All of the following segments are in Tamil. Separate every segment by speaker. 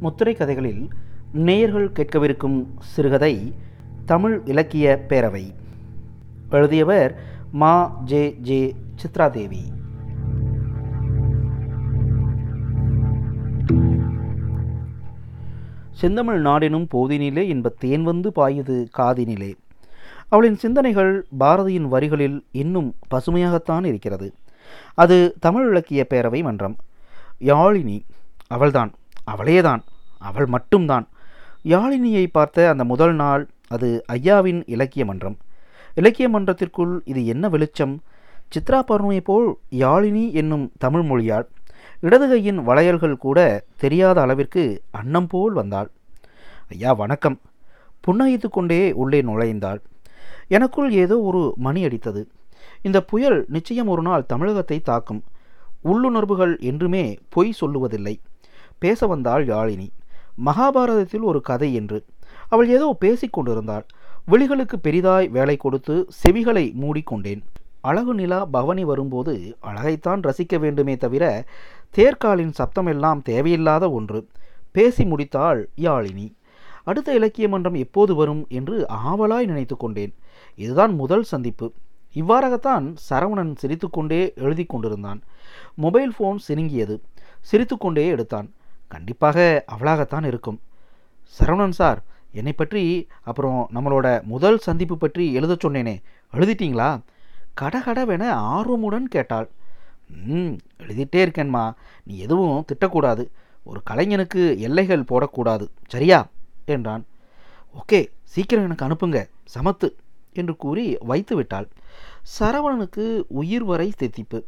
Speaker 1: முத்திரை கதைகளில் நேயர்கள் கேட்கவிருக்கும் சிறுகதை தமிழ் இலக்கிய பேரவை. எழுதியவர் மா. ஜே. ஜே. சித்ராதேவி. செந்தமிழ் நாடெனும் போதினிலே என்ப தேன் வந்து பாயுது காதினிலே. அவளின் சிந்தனைகள் பாரதியின் வரிகளில் இன்னும் பசுமையாகத்தான் இருக்கிறது. அது தமிழ் இலக்கிய பேரவை மன்றம். யாழினி அவள்தான். அவளேதான் அவள் மட்டும்தான். யாழினியை பார்த்த அந்த முதல் நாள் அது ஐயாவின் இலக்கிய மன்றம். இலக்கிய மன்றத்திற்குள் இது என்ன வெளிச்சம்? சித்ரா பௌர்ணமி போல் யாழினி என்னும் தமிழ் மொழியால் இடது கையின் வளையல்கள் கூட தெரியாத அளவிற்கு அன்னம் போல் வந்தாள். ஐயா வணக்கம். புன்னகைத்து கொண்டே உள்ளே நுழைந்தாள். எனக்குள் ஏதோ ஒரு மணி அடித்தது. இந்த புயல் நிச்சயம் ஒரு நாள் தமிழகத்தை தாக்கும். உள்ளுணர்வுகள் என்றுமே பொய் சொல்லுவதில்லை. பேச வந்தாள் யாழினி. மகாபாரதத்தில் ஒரு கதை என்று. அவள் ஏதோ பேசிக் கொண்டிருந்தாள். விழிகளுக்கு பெரிதாய் வேலை கொடுத்து செவிகளை மூடிக்கொண்டேன் அழகு நிலா பவனி வரும்போது அழகைத்தான் ரசிக்க வேண்டுமே தவிர தேர்காலின் சப்தமெல்லாம் தேவையில்லாத ஒன்று. பேசி முடித்தாள் யாழினி. அடுத்த இலக்கிய மன்றம் எப்போது வரும் என்று ஆவலாய் நினைத்து கொண்டேன். இதுதான் முதல் சந்திப்பு. இவ்வாறாகத்தான் சரவணன் சிரித்துக்கொண்டே எழுதி கொண்டிருந்தான். மொபைல் ஃபோன் சினுங்கியது. சிரித்துக்கொண்டே எடுத்தான். கண்டிப்பாக அவளாகத்தான் இருக்கும். சரவணன் சார் என்னை பற்றி அப்புறம் நம்மளோட முதல் சந்திப்பு பற்றி எழுத சொன்னேனே எழுதிட்டீங்களா? கடகடவென ஆர்வமுடன் கேட்டாள். ம் எழுதிட்டே இருக்கேன்மா நீ எதுவும் திட்டக்கூடாது. ஒரு கலைஞனுக்கு எல்லைகள் போடக்கூடாது சரியா? என்றான். ஓகே சீக்கிரம் எனக்கு அனுப்புங்க சமத்து என்று கூறி வைத்து விட்டாள் சரவணனுக்கு உயிர் வரை தித்திப்பு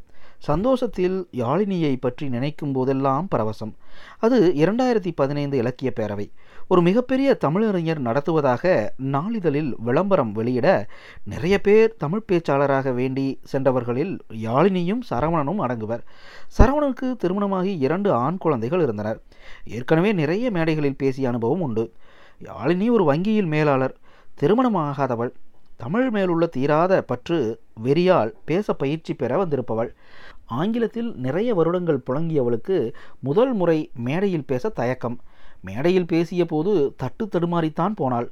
Speaker 1: சந்தோஷத்தில் யாழினியை பற்றி நினைக்கும் போதெல்லாம் பரவசம். அது இரண்டாயிரத்தி பதினைந்து இலக்கிய பேரவை. ஒரு மிகப்பெரிய தமிழறிஞர் நடத்துவதாக நாளிதழில் விளம்பரம் வெளியிட நிறைய பேர் தமிழ் பேச்சாளராக வேண்டி சென்றவர்களில் யாழினியும் சரவணனும் அடங்குவர். சரவணனுக்கு திருமணமாகி இரண்டு ஆண் குழந்தைகள் இருந்தனர். ஏற்கனவே நிறைய மேடைகளில் பேசிய அனுபவம் உண்டு. யாழினி ஒரு வங்கியில் மேலாளர் திருமணமாகாதவள். தமிழ் மேலுள்ள தீராத பற்று வெறியால் பேச பயிற்சி பெற வந்திருப்பவள். ஆங்கிலத்தில் நிறைய வருடங்கள் புழங்கியவளுக்கு முதல் முறை மேடையில் பேச தயக்கம். மேடையில் பேசிய போது தட்டு தடுமாறித்தான் போனாள்.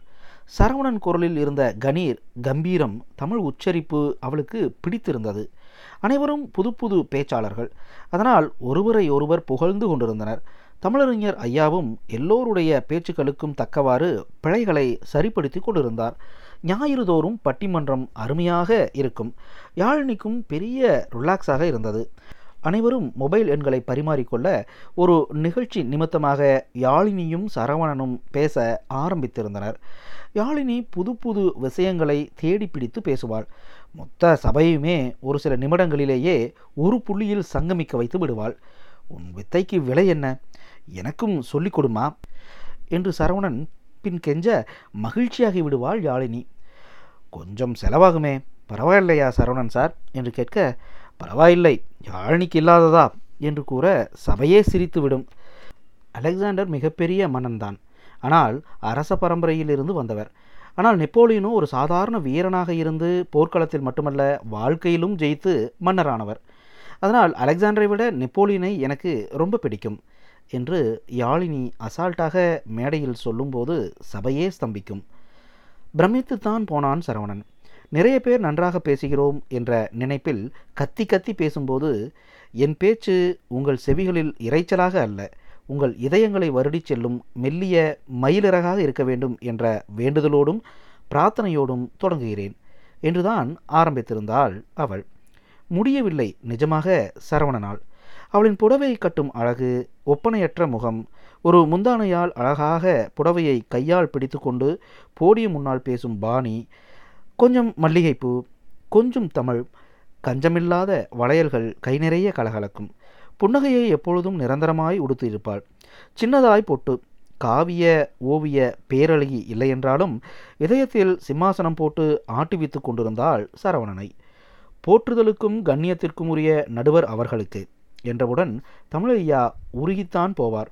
Speaker 1: சரவணன் குரலில் இருந்த கணீர் கம்பீரம் தமிழ் உச்சரிப்பு அவளுக்கு பிடித்திருந்தது. அனைவரும் புது புது பேச்சாளர்கள். அதனால் ஒருவரை ஒருவர் புகழ்ந்து கொண்டிருந்தனர். தமிழறிஞர் ஐயாவும் எல்லோருடைய பேச்சுக்களுக்கும் தக்கவாறு பிழைகளை சரிப்படுத்தி கொண்டிருந்தார். ஞாயிறு தோறும் பட்டிமன்றம் அருமையாக இருக்கும். யாழினிக்கும் பெரிய ரிலாக்ஸாக இருந்தது. அனைவரும் மொபைல் எண்களை பரிமாறிக்கொள்ள ஒரு நிகழ்ச்சி நிமித்தமாக யாழினியும் சரவணனும் பேச ஆரம்பித்திருந்தனர். யாழினி புது புது விஷயங்களை தேடி பிடித்து பேசுவாள். மொத்த சபையுமே ஒரு சில நிமிடங்களிலேயே ஒரு புள்ளியில் சங்கமிக்க வைத்து விடுவாள். உன் வித்தைக்கு விலை என்ன? எனக்கும் சொல்லிக் கொடுமா? என்று சரவணன் பின் கெஞ்ச மகிழ்ச்சியாகி விடுவாள் யாழினி. கொஞ்சம் செலவாகுமே. பரவாயில்லையா சரவணன் சார்? என்று கேட்க பரவாயில்லை. யாழினிக்கு இல்லாததா? என்று கூற சபையே சிரித்துவிடும் அலெக்சாண்டர் மிகப்பெரிய மன்னன்தான். ஆனால் அரச பரம்பரையிலிருந்து வந்தவர். ஆனால் நெப்போலியனோ ஒரு சாதாரண வீரனாக இருந்து போர்க்களத்தில் மட்டுமல்ல வாழ்க்கையிலும் ஜெயித்து மன்னரானவர். அதனால் அலெக்சாண்டரை விட நெப்போலியனை எனக்கு ரொம்ப பிடிக்கும். என்று யாழினி அசால்ட்டாக மேடையில் சொல்லும்போது சபையே ஸ்தம்பிக்கும். பிரமித்துத்தான் போனான் சரவணன். நிறைய பேர் நன்றாக பேசுகிறோம் என்ற நினைப்பில் கத்தி கத்தி பேசும்போது என் பேச்சு உங்கள் செவிகளில் இறைச்சலாக அல்ல. உங்கள் இதயங்களை வருடிச் செல்லும் மெல்லிய மயிலிறகாக இருக்க வேண்டும் என்ற வேண்டுதலோடும் பிரார்த்தனையோடும் தொடங்குகிறேன் என்றுதான் ஆரம்பித்திருந்தாள் அவள். முடியவில்லை நிஜமாக சரவணனால். அவளின் புடவை கட்டும் அழகு ஒப்பனையற்ற முகம் ஒரு முந்தானையால் அழகாக புடவையை கையால் பிடித்துக்கொண்டு போடிய முன்னால் பேசும் பாணி கொஞ்சம் மல்லிகைப்பூ கொஞ்சம் தமிழ் கஞ்சமில்லாத வளையல்கள் கை நிறைய கலகலக்கும். புன்னகையை எப்பொழுதும் நிரந்தரமாய் உடுத்தியிருப்பாள். சின்னதாய் பொட்டு காவிய ஓவிய பேரழகி இல்லையென்றாலும் இதயத்தில் சிம்மாசனம் போட்டு ஆட்டுவித்து கொண்டிருந்தாள் சரவணனை. போற்றுதலுக்கும் கண்ணியத்திற்கும் உரிய நடுவர் அவர்களுக்கு. என்றவுடன் தமிழையா உருகித்தான் போவார்.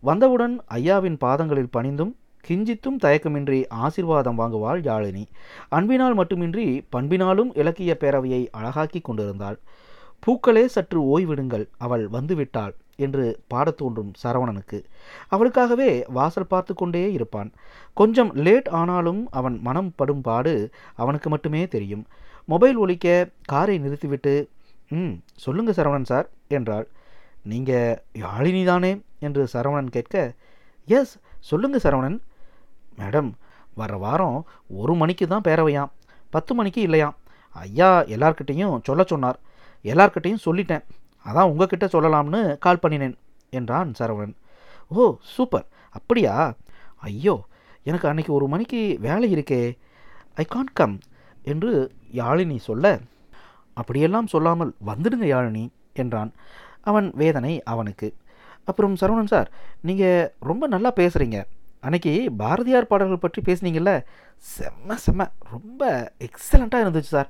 Speaker 1: வந்தவுடன் ஐயாவின் பாதங்களில் பணிந்தும் கிஞ்சித்தும் தயக்கமின்றி ஆசிர்வாதம் வாங்குவாள் யாழினி. அன்பினால் மட்டுமின்றி பண்பினாலும் இலக்கிய பேரவையை அழகாக்கி கொண்டிருந்தாள். பூக்களே சற்று ஓய்விடுங்கள் அவள் வந்துவிட்டாள் என்று பாடத் தோன்றும் சரவணனுக்கு. அவளுக்காகவே வாசல் பார்த்து கொண்டே இருப்பான். கொஞ்சம் லேட் ஆனாலும் அவன் மனம் படும் பாடு அவனுக்கு மட்டுமே தெரியும். மொபைல் ஒலிக்க காரை நிறுத்திவிட்டு ம் சொல்லுங்க சரவணன் சார். என்றாள். நீங்கள் யாழினி தானே என்று சரவணன் கேட்க எஸ் சொல்லுங்க சரவணன். மேடம் வர வாரம் ஒரு மணிக்கு தான் பேரவையாம் பத்து மணிக்கு இல்லையாம். ஐயா எல்லார்கிட்டேயும் சொல்ல சொன்னார். எல்லார்கிட்டேயும் சொல்லிட்டேன். அதான் உங்ககிட்ட சொல்லலாம்னு கால் பண்ணினேன் என்றான் சரவணன். ஓ சூப்பர். அப்படியா? ஐயோ எனக்கு அன்னைக்கு ஒரு மணிக்கு வேலை இருக்கே. ஐ கான்ட் கம் என்று யாழினி சொல்ல அப்படியெல்லாம் சொல்லாமல் வந்துடுங்க யாழினி. என்றான். அவன் வேதனை அவனுக்கு. அப்புறம் சரவணன் சார் நீங்கள் ரொம்ப நல்லா பேசுகிறீங்க அன்னைக்கு பாரதியார் பாடல்கள் பற்றி பேசுனீங்கல்ல? செம்ம செம்ம. ரொம்ப எக்ஸலண்ட்டாக இருந்துச்சு சார்.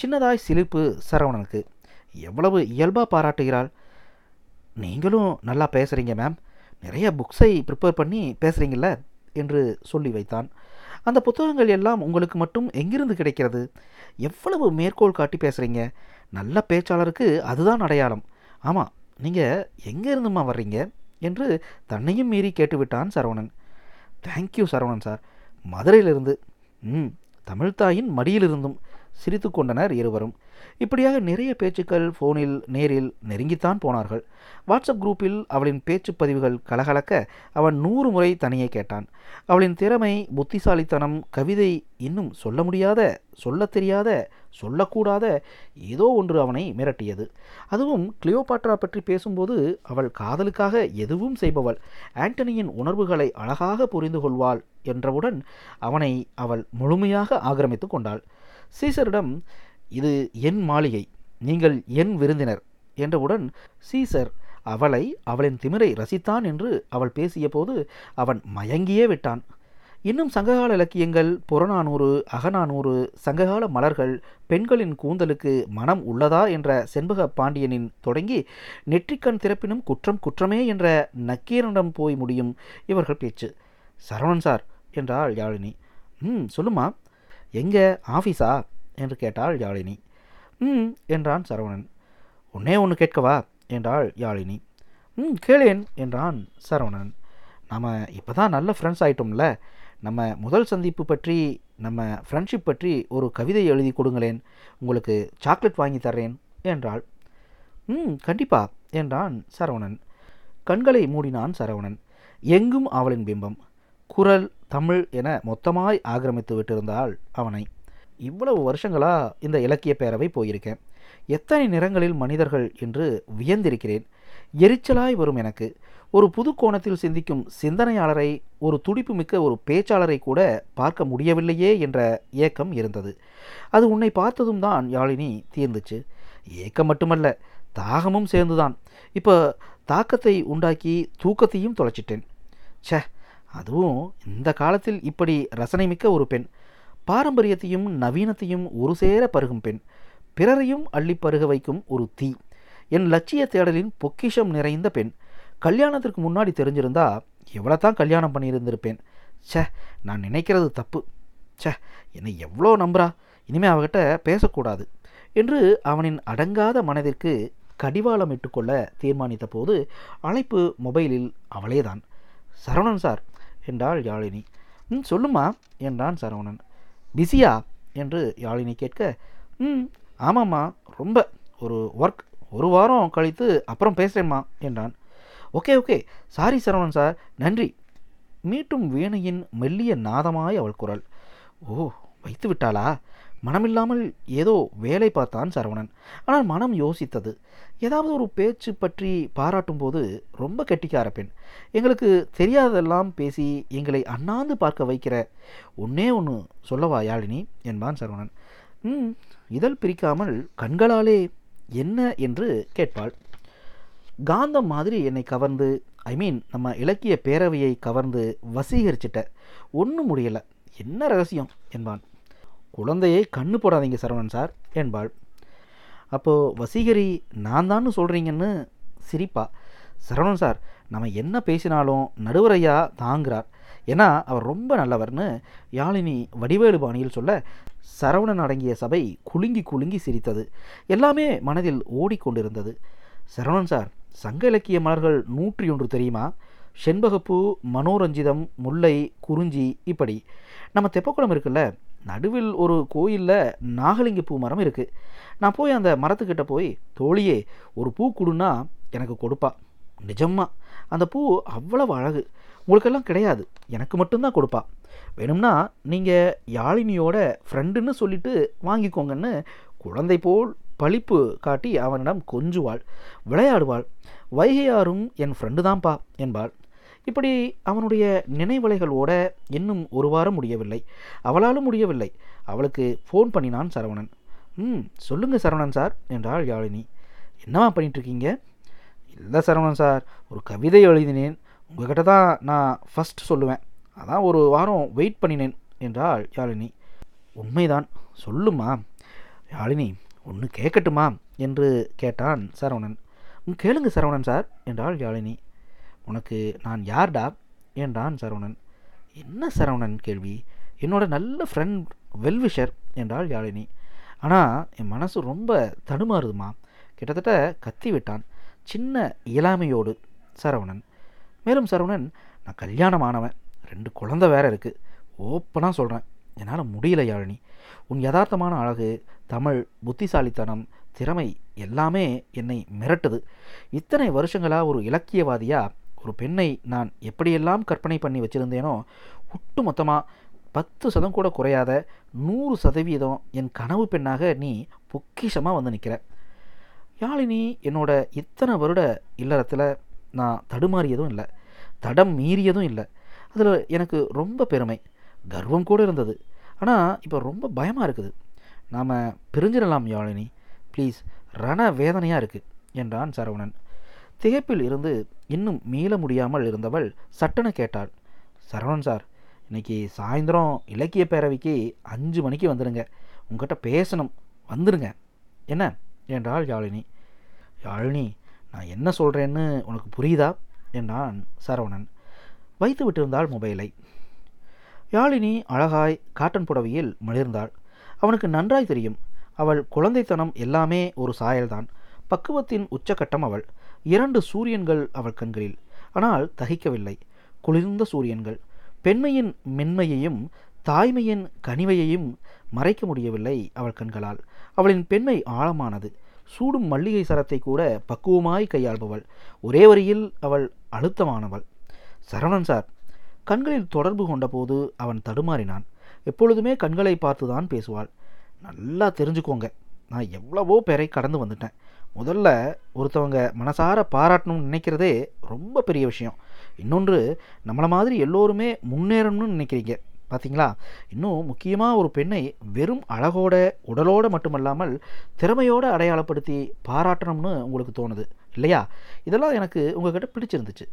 Speaker 1: சின்னதாய் சிலிப்பு சரவணனுக்கு. எவ்வளவு இயல்பாக பாராட்டுகிறாள்? நீங்களும் நல்லா பேசுகிறீங்க மேம் நிறைய புக்ஸை ப்ரிப்பேர் பண்ணி பேசுகிறீங்கள என்று சொல்லி வைத்தான். அந்த புத்தகங்கள் எல்லாம் உங்களுக்கு மட்டும் எங்கிருந்து கிடைக்கிறது? எவ்வளவு மேற்கோள் காட்டி பேசுகிறீங்க நல்ல பேச்சாளருக்கு அதுதான் அடையாளம். ஆமாம் நீங்கள் எங்கேருந்துமா வர்றீங்க? என்று தன்னையும் மீறி கேட்டுவிட்டான் Saravanan. Thank you Saravanan sir. மதுரையிலிருந்து. ம் தமிழ்தாயின் மடியிலிருந்தும் சிரித்து கொண்டனர் இருவரும். இப்படியாக நிறைய பேச்சுக்கள் ஃபோனில் நேரில் நெருங்கித்தான் போனார்கள். வாட்ஸ்அப் குரூப்பில் அவளின் பேச்சு பதிவுகள் கலகலக்க அவன் நூறு முறை தனியே கேட்டான். அவளின் திறமை புத்திசாலித்தனம் கவிதை இன்னும் சொல்ல முடியாத சொல்ல தெரியாத சொல்லக்கூடாத ஏதோ ஒன்று அவனை மிரட்டியது. அதுவும் கிளியோபாட்ரா பற்றி பேசும்போது அவள் காதலுக்காக எதுவும் செய்பவள். ஆண்டனியின் உணர்வுகளை அழகாக புரிந்து கொள்வாள் என்றவுடன் அவனை அவள் முழுமையாக ஆக்கிரமித்து கொண்டாள். சீசரிடம் இது என் மாளிகை நீங்கள் என் விருந்தினர் என்றவுடன் சீசர் அவளை அவளின் திமிரை ரசித்தான் என்று அவள் பேசிய போது அவன் மயங்கியே விட்டான். இன்னும் சங்ககால இலக்கியங்கள் புறநானூறு அகநானூறு சங்ககால மலர்கள் பெண்களின் கூந்தலுக்கு மனம் உள்ளதா என்ற செண்பக பாண்டியனின் தொடங்கி நெற்றிக்கண் திறப்பினும் குற்றம் குற்றமே என்ற நக்கீரனிடம் போய் முடியும் இவர்கள் பேச்சு. சரவணன் சார் என்றாள் யாழினி. ம் சொல்லுமா எங்கே ஆஃபீஸா என்று கேட்டாள் யாழினி. ம். என்றான் சரவணன். ஒன்னே ஒன்று கேட்கவா? என்றாள் யாழினி. ம் கேளேன் என்றான் சரவணன். நாம் இப்போ தான் நல்ல ஃப்ரெண்ட்ஸ் ஆயிட்டோம்ல. நம்ம முதல் சந்திப்பு பற்றி நம்ம ஃப்ரெண்ட்ஷிப் பற்றி ஒரு கவிதை எழுதி கொடுங்களேன். உங்களுக்கு சாக்லேட் வாங்கி தர்றேன் என்றாள். ம் கண்டிப்பா என்றான் சரவணன். கண்களை மூடினான் சரவணன். எங்கும் அவளின் பிம்பம். குரல் தமிழ் என மொத்தமாய் ஆக்கிரமித்து விட்டிருந்தாள் அவனை. இவ்வளவு வருஷங்களா இந்த இலக்கிய பேரவை போயிருக்கேன். எத்தனை நிறங்களில் மனிதர்கள் என்று வியந்திருக்கிறேன். எரிச்சலாய் வரும் எனக்கு. ஒரு புது கோணத்தில் சிந்திக்கும் சிந்தனையாளரை ஒரு துடிப்பு மிக்க ஒரு பேச்சாளரை கூட பார்க்க முடியவில்லையே என்ற ஏக்கம் இருந்தது. அது உன்னை பார்த்ததும் தான் யாழினி தீர்ந்துச்சு. ஏக்கம் மட்டுமல்ல தாகமும் சேர்ந்துதான். இப்போ தாக்கத்தை உண்டாக்கி தூக்கத்தையும் தொலைச்சிட்டேன். ச்சே அதுவும் இந்த காலத்தில் இப்படி ரசனை மிக்க ஒரு பெண். பாரம்பரியத்தையும் நவீனத்தையும் ஒரு சேர பருகும் பெண். பிறரையும் அள்ளி பருக வைக்கும் ஒரு தீ. என் லட்சிய தேடலின் பொக்கிஷம் நிறைந்த பெண். கல்யாணத்திற்கு முன்னாடி தெரிஞ்சிருந்தா எவ்வளோ தான் கல்யாணம் பண்ணியிருந்திருப்பேன். ச்சே நான் நினைக்கிறது தப்பு. ச்சே என்னை எவ்வளோ நம்புறா? இனிமேல் அவகிட்ட பேசக்கூடாது என்று அவனின் அடங்காத மனதிற்கு கடிவாளம் இட்டுக்கொள்ள தீர்மானித்த போது அழைப்பு மொபைலில் அவளேதான். சரவணன் சார் என்றாள் யாழினி. ம் சொல்லுமா என்றான் சரவணன். பிஸியா என்று யாழினி கேட்க ம் ஆமாம்மா ரொம்ப. ஒரு ஒர்க் ஒரு வாரம் கழித்து அப்புறம் பேசுகிறேம்மா என்றான். Okay okay. Sorry Saravanan sir நன்றி. மீட்டும் வீணையின் மெல்லிய நாதமாய் அவள் குரல். ஓ வைத்து விட்டாளா? மனமில்லாமல் ஏதோ வேலை பார்த்தான் சரவணன். ஆனால் மனம் யோசித்தது. ஏதாவது ஒரு பேச்சு பற்றி பாராட்டும் போது ரொம்ப கெட்டிக்கார பெண். எங்களுக்கு தெரியாததெல்லாம் பேசி எங்களை அண்ணாந்து பார்க்க வைக்கிற ஒன்னே ஒன்று சொல்லவா யாழினி? என்பான் சரவணன். ம் இதழ் பிரிக்காமல் கண்களாலே என்ன என்று கேட்பாள். காந்தம் மாதிரி என்னை கவர்ந்து ஐ மீன் நம்ம இலக்கிய பேரவையை கவர்ந்து வசீகரிச்சிட்ட. ஒன்றும் முடியலை. என்ன ரகசியம்? என்பான். குழந்தையை கண்ணு போடாதீங்க சரவணன் சார் என்பாள். அப்போது வசீகரி நான் தான்னு சொல்கிறீங்கன்னு சிரிப்பா. சரவணன் சார் நம்ம என்ன பேசினாலும் நடுவரையா தாங்குறார். ஏன்னா அவர் ரொம்ப நல்லவர்னு யாழினி வடிவேலு பாணியில் சொல்ல சரவணன் அடங்கிய சபை குலுங்கி குலுங்கி சிரித்தது. எல்லாமே மனதில் ஓடிக்கொண்டிருந்தது. சரவணன் சார் சங்க இலக்கிய மலர்கள் நூற்றி ஒன்று தெரியுமா? செண்பகப்பூ மனோரஞ்சிதம் முல்லை குறிஞ்சி இப்படி. நம்ம தெப்பக்குளம் இருக்குல்ல நடுவில் ஒரு கோயிலில் நாகலிங்க பூ மரம் இருக்குது நான் போய் அந்த மரத்துக்கிட்ட போய் தோழியே ஒரு பூ கொடுன்னா எனக்கு கொடுப்பா. நிஜமாக அந்த பூ அவ்வளவு அழகு. உங்களுக்கெல்லாம் கிடையாது. எனக்கு மட்டும்தான் கொடுப்பா. வேணும்னா நீங்கள் யாழினியோட ஃப்ரெண்டுன்னு சொல்லிட்டு வாங்கிக்கோங்கன்னு குழந்தை போல் பளிப்பு காட்டி அவனிடம் கொஞ்சுவாள். விளையாடுவாள். வைகையாரும் என் ஃப்ரெண்டு தான்ப்பா என்பாள். இப்படி அவனுடைய நினைவலைகளோட இன்னும் ஒரு வாரம் முடியவில்லை. அவளாலும் முடியவில்லை. அவளுக்கு ஃபோன் பண்ணினான் சரவணன். ம் சொல்லுங்க சரவணன் சார் என்றாள் யாழினி. என்னவா பண்ணிகிட்ருக்கீங்க இல்லை சரவணன் சார் ஒரு கவிதை எழுதினேன். உங்ககிட்ட தான் நான் ஃபஸ்ட் சொல்லுவேன். அதான் ஒரு வாரம் வெயிட் பண்ணினேன் என்றாள் யாழினி. உண்மைதான். சொல்லுமா யாழினி ஒன்று கேட்கட்டுமா என்று கேட்டான் சரவணன். கேளுங்க சரவணன் சார் என்றாள் யாழினி. உனக்கு நான் யார்டா? என்றான் சரவணன். என்ன சரவணன் கேள்வி? என்னோட நல்ல ஃப்ரெண்ட் வெல்விஷர் என்றாள் யாழினி. ஆனால் என் மனசு ரொம்ப தடுமாறுதுமா. கிட்டத்தட்ட கத்தி விட்டான். சின்ன இயலாமையோடு சரவணன். மேலும் சரவணன் நான் கல்யாணமானவன் ரெண்டு குழந்தை வேற இருக்குது ஓப்பனாக சொல்கிறேன் என்னால் முடியல யாழினி. உன் யதார்த்தமான அழகு தமிழ் புத்திசாலித்தனம் திறமை எல்லாமே என்னை மிரட்டுது. இத்தனை வருஷங்களாக ஒரு இலக்கியவாதியாக ஒரு பெண்ணை நான் எப்படியெல்லாம் கற்பனை பண்ணி வச்சுருந்தேனோ ஒட்டு மொத்தமாக பத்து சதம் கூட குறையாத நூறு சதவீதம் என் கனவு பெண்ணாக நீ பொக்கிஷமாக வந்து நிற்கிற யாழினி என்னோட இத்தனை வருட இல்லறத்தில் நான் தடுமாறியதும் இல்லை. தடம் மீறியதும் இல்லை. அதில் எனக்கு ரொம்ப பெருமை. கர்வம் கூட இருந்தது. ஆனால் இப்போ ரொம்ப பயமாக இருக்குது. நாம் பிரிஞ்சிடலாம் யாழினி. ப்ளீஸ் ரண வேதனையாக இருக்குது என்றான் சரவணன். திகைப்பில் இருந்து இன்னும் மீள முடியாமல் இருந்தவள் சட்டென கேட்டாள் சரவணன் சார் இன்னைக்கு சாயந்தரம் இலக்கிய பேரவைக்கு அஞ்சு மணிக்கு வந்துடுங்க உங்ககிட்ட பேசணும். வந்துடுங்க என்ன? என்றாள் யாழினி. யாழினி நான் என்ன சொல்கிறேன்னு உனக்கு புரியுதா? என்றான் சரவணன். வைத்து விட்டிருந்தாள் மொபைலை. யாழினி அழகாய் காட்டன் புடவையில் மலிர்ந்தாள். அவனுக்கு நன்றாய் தெரியும். அவள் குழந்தைத்தனம் எல்லாமே ஒரு சாயல்தான். பக்குவத்தின் உச்சக்கட்டம் அவள். இரண்டு சூரியன்கள் அவள் கண்களில். ஆனால் தகிக்கவில்லை. குளிர்ந்த சூரியன்கள். பெண்மையின் மென்மையையும் தாய்மையின் கனிவையையும் மறைக்க முடியவில்லை அவள் கண்களால். அவளின் பெண்மை ஆழமானது. சூடும் மல்லிகை சரத்தை கூட பக்குவமாய் கையாள்பவள். ஒரே வரியில் அவள் அழுத்தமானவள். சரவணன் சார் கண்களில் தொடர்பு கொண்டபோது அவன் தடுமாறினான். எப்பொழுதுமே கண்களை பார்த்துதான் பேசுவாள். நல்லா தெரிஞ்சுக்கோங்க. நான் எவ்வளவோ பேரை கடந்து வந்துட்டேன். முதல்ல ஒருத்தவங்க மனசார பாராட்டணும்னு நினைக்கிறதே ரொம்ப பெரிய விஷயம். இன்னொன்று நம்மளை மாதிரி எல்லோருமே முன்னேறணும்னு நினைக்கிறீங்க. பார்த்தீங்களா இன்னும் முக்கியமாக ஒரு பெண்ணை வெறும் அழகோட உடலோட மட்டுமல்லாமல் திறமையோடு அடையாளப்படுத்தி பாராட்டணும்னு உங்களுக்கு தோணுது இல்லையா? இதெல்லாம் எனக்கு உங்ககிட்ட பிடிச்சிருந்துச்சு.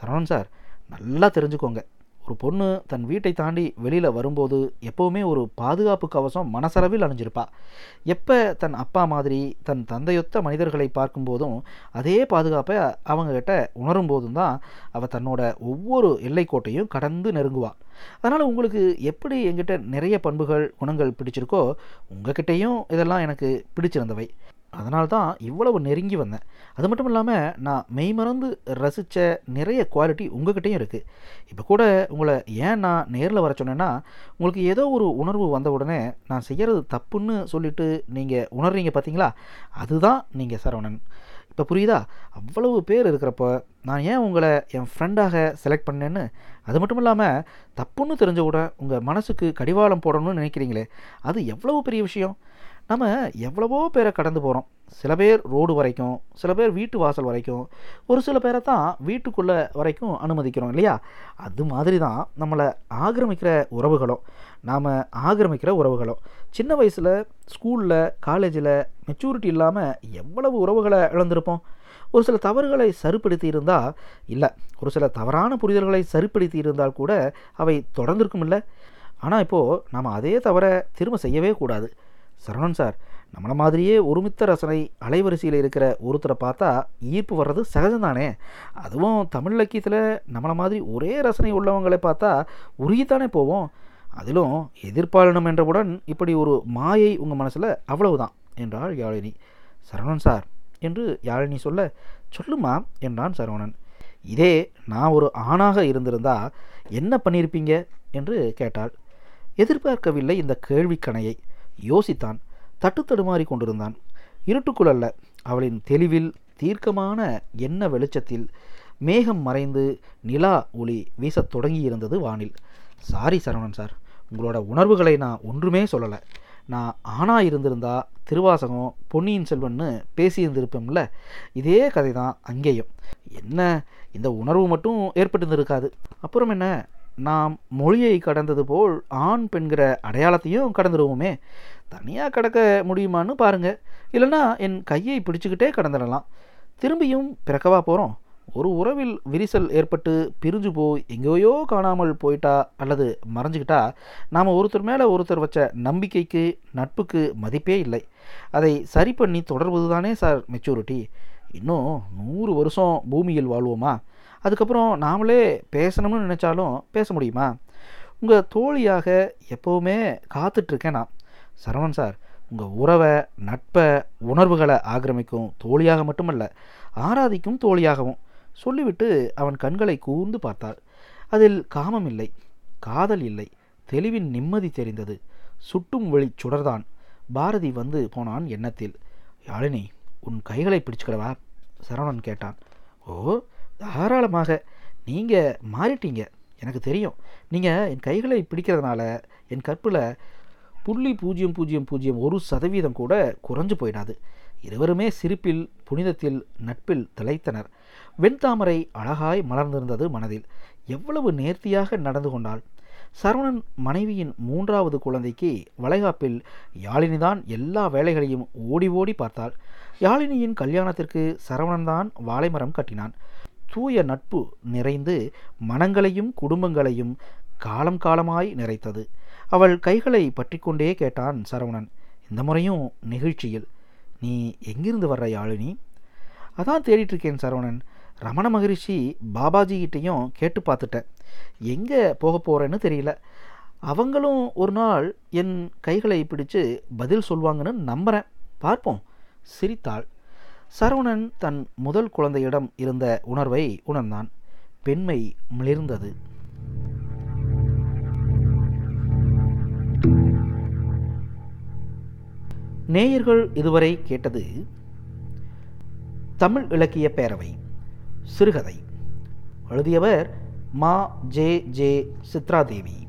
Speaker 1: சரவணன் சார் நல்லா தெரிஞ்சுக்கோங்க. ஒரு பொண்ணு தன் வீட்டை தாண்டி வெளியில் வரும்போது எப்போவுமே ஒரு பாதுகாப்பு கவசம் மனசளவில் அணிஞ்சிருப்பா. எப்போ தன் அப்பா மாதிரி தன் தந்தையொத்த மனிதர்களை பார்க்கும்போதும் அதே பாதுகாப்பை அவங்கக்கிட்ட உணரும் போதும் தான் அவள் தன்னோட ஒவ்வொரு எல்லைக்கோட்டையும் கடந்து நெருங்குவாள் அதனால் உங்களுக்கு எப்படி எங்கிட்ட நிறைய பண்புகள் குணங்கள் பிடிச்சிருக்கோ உங்ககிட்டையும் இதெல்லாம் எனக்கு பிடிச்சிருந்தவை. அதனால தான் இவ்வளவு நெருங்கி வந்தேன். அது மட்டும் இல்லாமல் நான் மெய்மறந்து ரசித்த நிறைய குவாலிட்டி உங்ககிட்டயும் இருக்குது இப்போ கூட உங்களை ஏன் நான் நேரில் வர சொன்னேன்னா உங்களுக்கு ஏதோ ஒரு உணர்வு வந்த உடனே நான் செய்கிறது தப்புன்னு சொல்லிட்டு நீங்கள் உணர்றீங்க பார்த்தீங்களா அதுதான் நீங்கள் சரவணன். இப்போ புரியுதா? அவ்வளவு பேர் இருக்கிறப்போ நான் ஏன் உங்களை என் ஃப்ரெண்டாக செலக்ட் பண்ணேன்னு அது மட்டும் இல்லாமல் தப்புன்னு தெரிஞ்ச கூட உங்கள் மனசுக்கு கடிவாளம் போடணும்னு நினைக்கிறீங்களே அது எவ்வளவு பெரிய விஷயம்? நம்ம எவ்வளவோ பேரை கடந்து போகிறோம் சில பேர் ரோடு வரைக்கும் சில பேர் வீட்டு வாசல் வரைக்கும் ஒரு சில பேரை தான் வீட்டுக்குள்ளே வரைக்கும் அனுமதிக்கிறோம் இல்லையா? அது மாதிரி தான் நம்மளை ஆக்கிரமிக்கிற உறவுகளும் நாம் ஆக்கிரமிக்கிற உறவுகளும். சின்ன வயசில் ஸ்கூலில் காலேஜில் மெச்சூரிட்டி இல்லாமல் எவ்வளவு உறவுகளை இழந்திருப்போம்? ஒரு சில தவறுகளை சரிப்படுத்தி இருந்தால் இல்லை ஒரு சில தவறான புரிதல்களை சரிப்படுத்தி இருந்தால் கூட அவை தொடர்ந்திருக்கும் இல்லை. ஆனால் இப்போது நாம் அதே தவிர திரும்ப செய்யவே கூடாது. சரவணன் சார் நம்மளை மாதிரியே ஒருமித்த ரசனை அலைவரிசையில் இருக்கிற ஒருத்தரை பார்த்தா ஈர்ப்பு வர்றது சகஜம்தானே? அதுவும் தமிழ் இலக்கியத்தில் நம்மளை மாதிரி ஒரே ரசனை உள்ளவங்களை பார்த்தா உருகித்தானே போவோம். அதிலும் எதிர்பாலனம் என்றவுடன் இப்படி ஒரு மாயை உங்கள் மனசில் அவ்வளவுதான் என்றாள் யாழினி. சரவணன் சார் என்று யாழினி சொல்ல சொல்லுமா என்றான் சரவணன். இதே நான் ஒரு ஆணாக இருந்திருந்தா என்ன பண்ணியிருப்பீங்க? என்று கேட்டாள். எதிர்பார்க்கவில்லை இந்த கேள்விக்கணையை யோசித்தான். தட்டு தடுமாறி கொண்டிருந்தான். இருட்டுக்குள் அல்ல அவளின் தெளிவில் தீர்க்கமான எண்ண வெளிச்சத்தில் மேகம் மறைந்து நிலா ஒளி வீசத் தொடங்கியிருந்தது வானில். சாரி சரவணன் சார் உங்களோட உணர்வுகளை நான் ஒன்றுமே சொல்லலை. நான் ஆணா இருந்திருந்தா திருவாசகம் பொன்னியின் செல்வன்னு பேசியிருந்திருப்போம்ல இதே கதை தான் அங்கேயும். என்ன இந்த உணர்வு மட்டும் ஏற்பட்டிருந்திருக்காது. அப்புறம் என்ன நாம் மொழியை கடந்தது போல் ஆண் பெண்கிற அடையாளத்தையும் கடந்துருவோமே தனியாக கடக்க முடியுமான்னு பாருங்கள் இல்லைன்னா என் கையை பிடிச்சிக்கிட்டே கடந்துடலாம். திரும்பியும் பிறக்கவா போகிறோம் ஒரு உறவில் விரிசல் ஏற்பட்டு பிரிஞ்சு போய் எங்கேயோ காணாமல் போயிட்டா அல்லது மறைஞ்சுக்கிட்டா நாம் ஒருத்தர் மேலே ஒருத்தர் வச்ச நம்பிக்கைக்கு நட்புக்கு மதிப்பே இல்லை. அதை சரி பண்ணி தொடர்வது தானே சார் மெச்சூரிட்டி இன்னும் நூறு வருஷம் பூமியில் வாழ்வோமா? அதுக்கப்புறம் நாமளே பேசணும்னு நினச்சாலும் பேச முடியுமா? உங்கள் தோழியாக எப்போவுமே காத்துட்ருக்கேன் நான். சரவணன் சார் உங்கள் உறவை நட்பை உணர்வுகளை ஆக்கிரமிக்கும் தோழியாக மட்டுமல்ல ஆராதிக்கும் தோழியாகவும். சொல்லிவிட்டு அவன் கண்களை கூர்ந்து பார்த்தாள். அதில் காமம் இல்லை காதல் இல்லை தெளிவின் நிம்மதி தெரிந்தது. சுட்டும் வழி சுடர்தான். பாரதி வந்து போனான் எண்ணத்தில். யாழினி உன் கைகளை பிடிச்சுக்கிடவா? சரவணன் கேட்டான். ஓ தாராளமாக. நீங்கள் மாறிட்டீங்க. எனக்கு தெரியும். நீங்கள் என் கைகளை பிடிக்கிறதுனால என் கற்பில் புள்ளி பூஜ்ஜியம் பூஜ்ஜியம் பூஜ்ஜியம் ஒரு சதவீதம் கூட குறைஞ்சு போயிடாது. இருவருமே சிரிப்பில் புனிதத்தில் நட்பில் திளைத்தனர். வெண்தாமரை அழகாய் மலர்ந்திருந்தது மனதில். எவ்வளவு நேர்த்தியாக நடந்து கொண்டாள். சரவணன் மனைவியின் மூன்றாவது குழந்தைக்கு வளைகாப்பில் யாழினிதான் எல்லா வேலைகளையும் ஓடி ஓடி பார்த்தாள். யாழினியின் கல்யாணத்திற்கு சரவணன்தான் வாழைமரம் கட்டினான். தூய நட்பு நிறைந்து மனங்களையும் குடும்பங்களையும் காலம் காலமாய் நிறைத்தது. அவள் கைகளை பற்றிக்கொண்டே கேட்டான் சரவணன் இந்த முறையும் நிகழ்ச்சியில். நீ எங்கிருந்து வர்ற யாழினி? அதான் தேடிட்டு இருக்கேன் சரவணன். ரமண மகரிஷி பாபாஜிகிட்டையும் கேட்டு பார்த்துட்டேன். எங்கே போக போகிறேன்னு தெரியல. அவங்களும் ஒரு நாள் என் கைகளை பிடிச்சு பதில் சொல்வாங்கன்னு நம்புகிறேன் பார்ப்போம். சிரித்தாள். சரவணன் தன் முதல் குழந்தையிடம் இருந்த உணர்வை உணர்ந்தான். பெண்மை மிளிர்ந்தது. நேயர்கள் இதுவரை கேட்டது தமிழ் இலக்கிய பேரவை. சிறுகதை. எழுதியவர் மா ஜே ஜே சித்ராதேவி.